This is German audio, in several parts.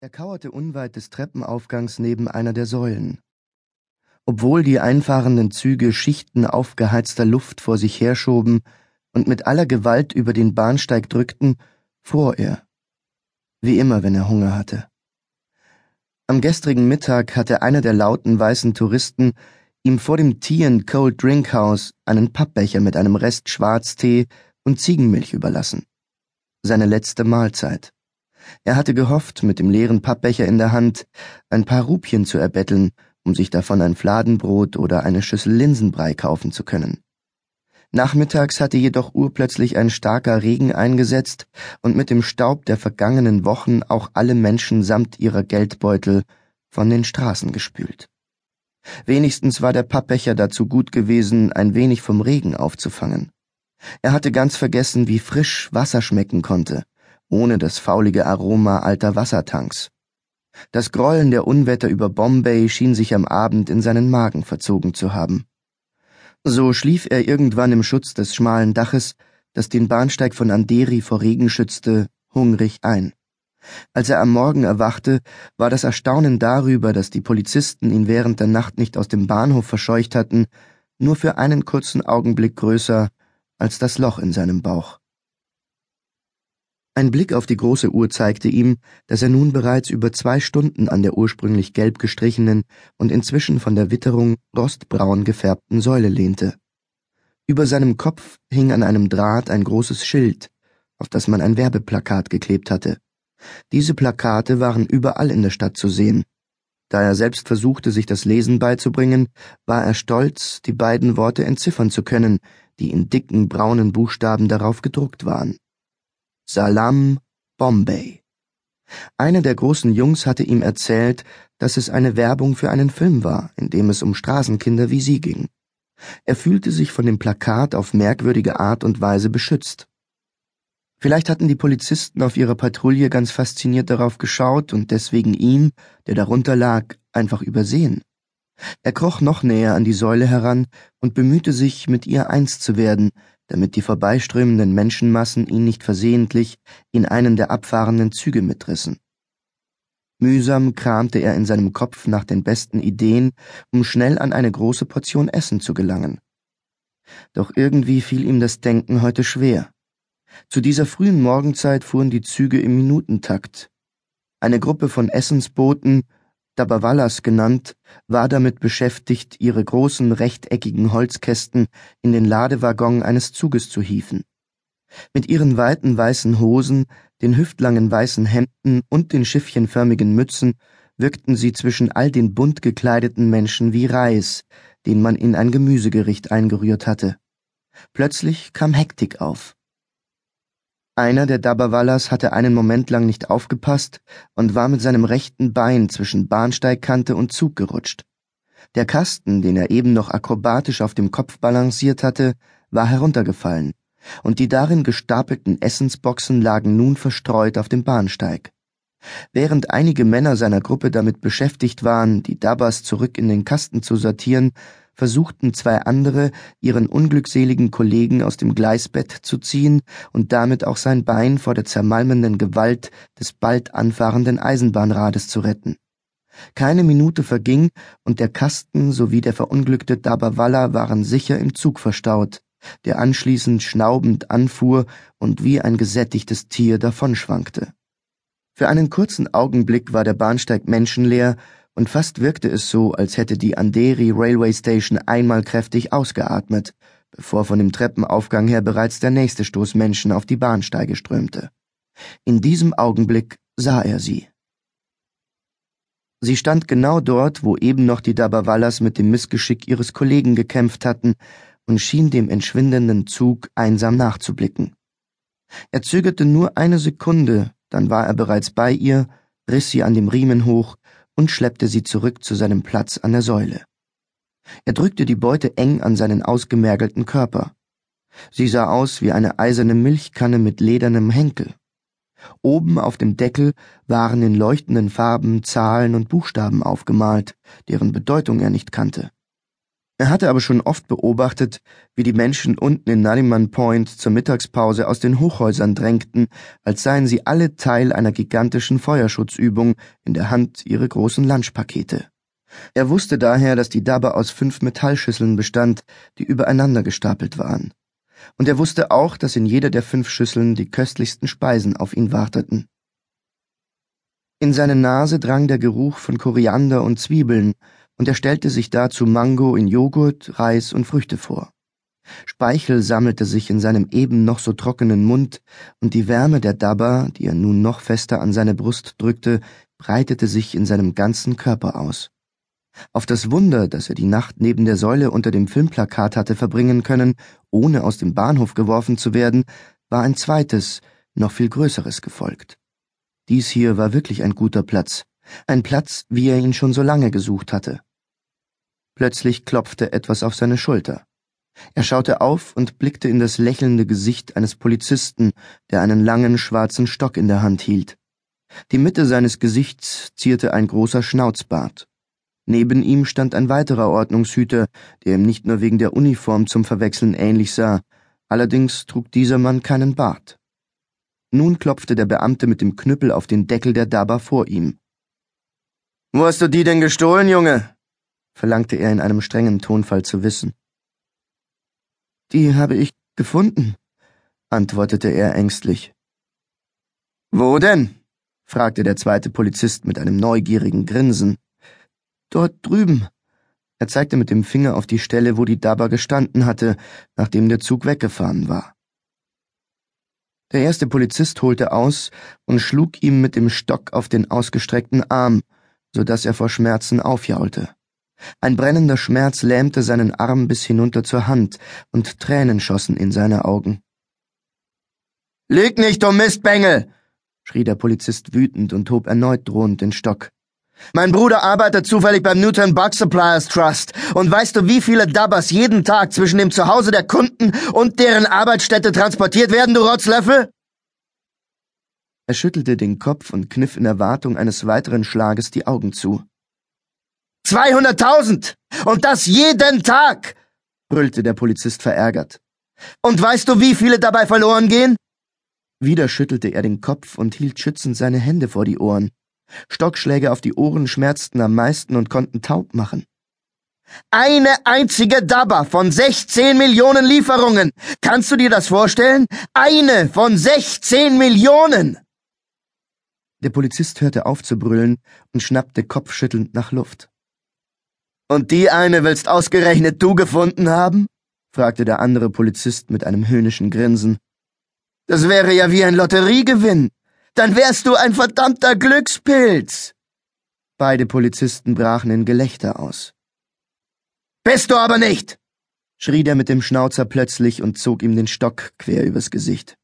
Er kauerte unweit des Treppenaufgangs neben einer der Säulen. Obwohl die einfahrenden Züge Schichten aufgeheizter Luft vor sich herschoben und mit aller Gewalt über den Bahnsteig drückten, fror er. Wie immer, wenn er Hunger hatte. Am gestrigen Mittag hatte einer der lauten weißen Touristen ihm vor dem Tea and Cold Drink House einen Pappbecher mit einem Rest Schwarztee und Ziegenmilch überlassen. Seine letzte Mahlzeit. Er hatte gehofft, mit dem leeren Pappbecher in der Hand ein paar Rupien zu erbetteln, um sich davon ein Fladenbrot oder eine Schüssel Linsenbrei kaufen zu können. Nachmittags hatte jedoch urplötzlich ein starker Regen eingesetzt und mit dem Staub der vergangenen Wochen auch alle Menschen samt ihrer Geldbeutel von den Straßen gespült. Wenigstens war der Pappbecher dazu gut gewesen, ein wenig vom Regen aufzufangen. Er hatte ganz vergessen, wie frisch Wasser schmecken konnte ohne das faulige Aroma alter Wassertanks. Das Grollen der Unwetter über Bombay schien sich am Abend in seinen Magen verzogen zu haben. So schlief er irgendwann im Schutz des schmalen Daches, das den Bahnsteig von Anderi vor Regen schützte, hungrig ein. Als er am Morgen erwachte, war das Erstaunen darüber, dass die Polizisten ihn während der Nacht nicht aus dem Bahnhof verscheucht hatten, nur für einen kurzen Augenblick größer als das Loch in seinem Bauch. Ein Blick auf die große Uhr zeigte ihm, dass er nun bereits über zwei Stunden an der ursprünglich gelb gestrichenen und inzwischen von der Witterung rostbraun gefärbten Säule lehnte. Über seinem Kopf hing an einem Draht ein großes Schild, auf das man ein Werbeplakat geklebt hatte. Diese Plakate waren überall in der Stadt zu sehen. Da er selbst versuchte, sich das Lesen beizubringen, war er stolz, die beiden Worte entziffern zu können, die in dicken braunen Buchstaben darauf gedruckt waren. Salam Bombay. Einer der großen Jungs hatte ihm erzählt, dass es eine Werbung für einen Film war, in dem es um Straßenkinder wie sie ging. Er fühlte sich von dem Plakat auf merkwürdige Art und Weise beschützt. Vielleicht hatten die Polizisten auf ihrer Patrouille ganz fasziniert darauf geschaut und deswegen ihn, der darunter lag, einfach übersehen. Er kroch noch näher an die Säule heran und bemühte sich, mit ihr eins zu werden, damit die vorbeiströmenden Menschenmassen ihn nicht versehentlich in einen der abfahrenden Züge mitrissen. Mühsam kramte er in seinem Kopf nach den besten Ideen, um schnell an eine große Portion Essen zu gelangen. Doch irgendwie fiel ihm das Denken heute schwer. Zu dieser frühen Morgenzeit fuhren die Züge im Minutentakt. Eine Gruppe von Essensbooten Dabawalas genannt, war damit beschäftigt, ihre großen rechteckigen Holzkästen in den Ladewaggon eines Zuges zu hieven. Mit ihren weiten weißen Hosen, den hüftlangen weißen Hemden und den schiffchenförmigen Mützen wirkten sie zwischen all den bunt gekleideten Menschen wie Reis, den man in ein Gemüsegericht eingerührt hatte. Plötzlich kam Hektik auf. Einer der Dabawallas hatte einen Moment lang nicht aufgepasst und war mit seinem rechten Bein zwischen Bahnsteigkante und Zug gerutscht. Der Kasten, den er eben noch akrobatisch auf dem Kopf balanciert hatte, war heruntergefallen, und die darin gestapelten Essensboxen lagen nun verstreut auf dem Bahnsteig. Während einige Männer seiner Gruppe damit beschäftigt waren, die Dabbas zurück in den Kasten zu sortieren, versuchten zwei andere, ihren unglückseligen Kollegen aus dem Gleisbett zu ziehen und damit auch sein Bein vor der zermalmenden Gewalt des bald anfahrenden Eisenbahnrades zu retten. Keine Minute verging, und der Kasten sowie der verunglückte Dabawalla waren sicher im Zug verstaut, der anschließend schnaubend anfuhr und wie ein gesättigtes Tier davonschwankte. Für einen kurzen Augenblick war der Bahnsteig menschenleer, und fast wirkte es so, als hätte die Andheri Railway Station einmal kräftig ausgeatmet, bevor von dem Treppenaufgang her bereits der nächste Stoß Menschen auf die Bahnsteige strömte. In diesem Augenblick sah er sie. Sie stand genau dort, wo eben noch die Dabawallas mit dem Missgeschick ihres Kollegen gekämpft hatten und schien dem entschwindenden Zug einsam nachzublicken. Er zögerte nur eine Sekunde, dann war er bereits bei ihr, riss sie an dem Riemen hoch und schleppte sie zurück zu seinem Platz an der Säule. Er drückte die Beute eng an seinen ausgemergelten Körper. Sie sah aus wie eine eiserne Milchkanne mit ledernem Henkel. Oben auf dem Deckel waren in leuchtenden Farben Zahlen und Buchstaben aufgemalt, deren Bedeutung er nicht kannte. Er hatte aber schon oft beobachtet, wie die Menschen unten in Nariman Point zur Mittagspause aus den Hochhäusern drängten, als seien sie alle Teil einer gigantischen Feuerschutzübung in der Hand ihre großen Lunchpakete. Er wusste daher, dass die Dabbe aus fünf Metallschüsseln bestand, die übereinander gestapelt waren. Und er wusste auch, dass in jeder der fünf Schüsseln die köstlichsten Speisen auf ihn warteten. In seine Nase drang der Geruch von Koriander und Zwiebeln, und er stellte sich dazu Mango in Joghurt, Reis und Früchte vor. Speichel sammelte sich in seinem eben noch so trockenen Mund, und die Wärme der Dabba, die er nun noch fester an seine Brust drückte, breitete sich in seinem ganzen Körper aus. Auf das Wunder, dass er die Nacht neben der Säule unter dem Filmplakat hatte verbringen können, ohne aus dem Bahnhof geworfen zu werden, war ein zweites, noch viel größeres gefolgt. Dies hier war wirklich ein guter Platz, ein Platz, wie er ihn schon so lange gesucht hatte. Plötzlich klopfte etwas auf seine Schulter. Er schaute auf und blickte in das lächelnde Gesicht eines Polizisten, der einen langen schwarzen Stock in der Hand hielt. Die Mitte seines Gesichts zierte ein großer Schnauzbart. Neben ihm stand ein weiterer Ordnungshüter, der ihm nicht nur wegen der Uniform zum Verwechseln ähnlich sah, allerdings trug dieser Mann keinen Bart. Nun klopfte der Beamte mit dem Knüppel auf den Deckel der Daba vor ihm. Wo hast du die denn gestohlen, Junge? Verlangte er in einem strengen Tonfall zu wissen. Die habe ich gefunden, antwortete er ängstlich. Wo denn? fragte der zweite Polizist mit einem neugierigen Grinsen. Dort drüben. Er zeigte mit dem Finger auf die Stelle, wo die Daba gestanden hatte, nachdem der Zug weggefahren war. Der erste Polizist holte aus und schlug ihm mit dem Stock auf den ausgestreckten Arm, so dass er vor Schmerzen aufjaulte. Ein brennender Schmerz lähmte seinen Arm bis hinunter zur Hand, und Tränen schossen in seine Augen. Lüg nicht, du Mistbengel! schrie der Polizist wütend und hob erneut drohend den Stock. Mein Bruder arbeitet zufällig beim Newton Bug Suppliers Trust. Und weißt du, wie viele Dabbers jeden Tag zwischen dem Zuhause der Kunden und deren Arbeitsstätte transportiert werden, du Rotzlöffel? Er schüttelte den Kopf und kniff in Erwartung eines weiteren Schlages die Augen zu. Zweihunderttausend! Und das jeden Tag! brüllte der Polizist verärgert. Und weißt du, wie viele dabei verloren gehen? Wieder schüttelte er den Kopf und hielt schützend seine Hände vor die Ohren. Stockschläge auf die Ohren schmerzten am meisten und konnten taub machen. Eine einzige Dabba von 16 Millionen Lieferungen. Kannst du dir das vorstellen? Eine von 16 Millionen! Der Polizist hörte auf zu brüllen und schnappte kopfschüttelnd nach Luft. Und die eine willst ausgerechnet du gefunden haben? fragte der andere Polizist mit einem höhnischen Grinsen. Das wäre ja wie ein Lotteriegewinn. Dann wärst du ein verdammter Glückspilz. Beide Polizisten brachen in Gelächter aus. Bist du aber nicht! schrie der mit dem Schnauzer plötzlich und zog ihm den Stock quer übers Gesicht.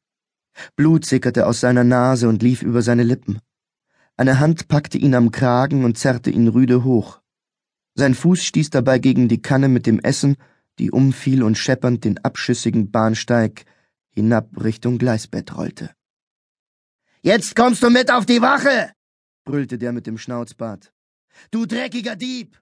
Blut sickerte aus seiner Nase und lief über seine Lippen. Eine Hand packte ihn am Kragen und zerrte ihn rüde hoch. Sein Fuß stieß dabei gegen die Kanne mit dem Essen, die umfiel und scheppernd den abschüssigen Bahnsteig hinab Richtung Gleisbett rollte. Jetzt kommst du mit auf die Wache! brüllte der mit dem Schnauzbart. Du dreckiger Dieb!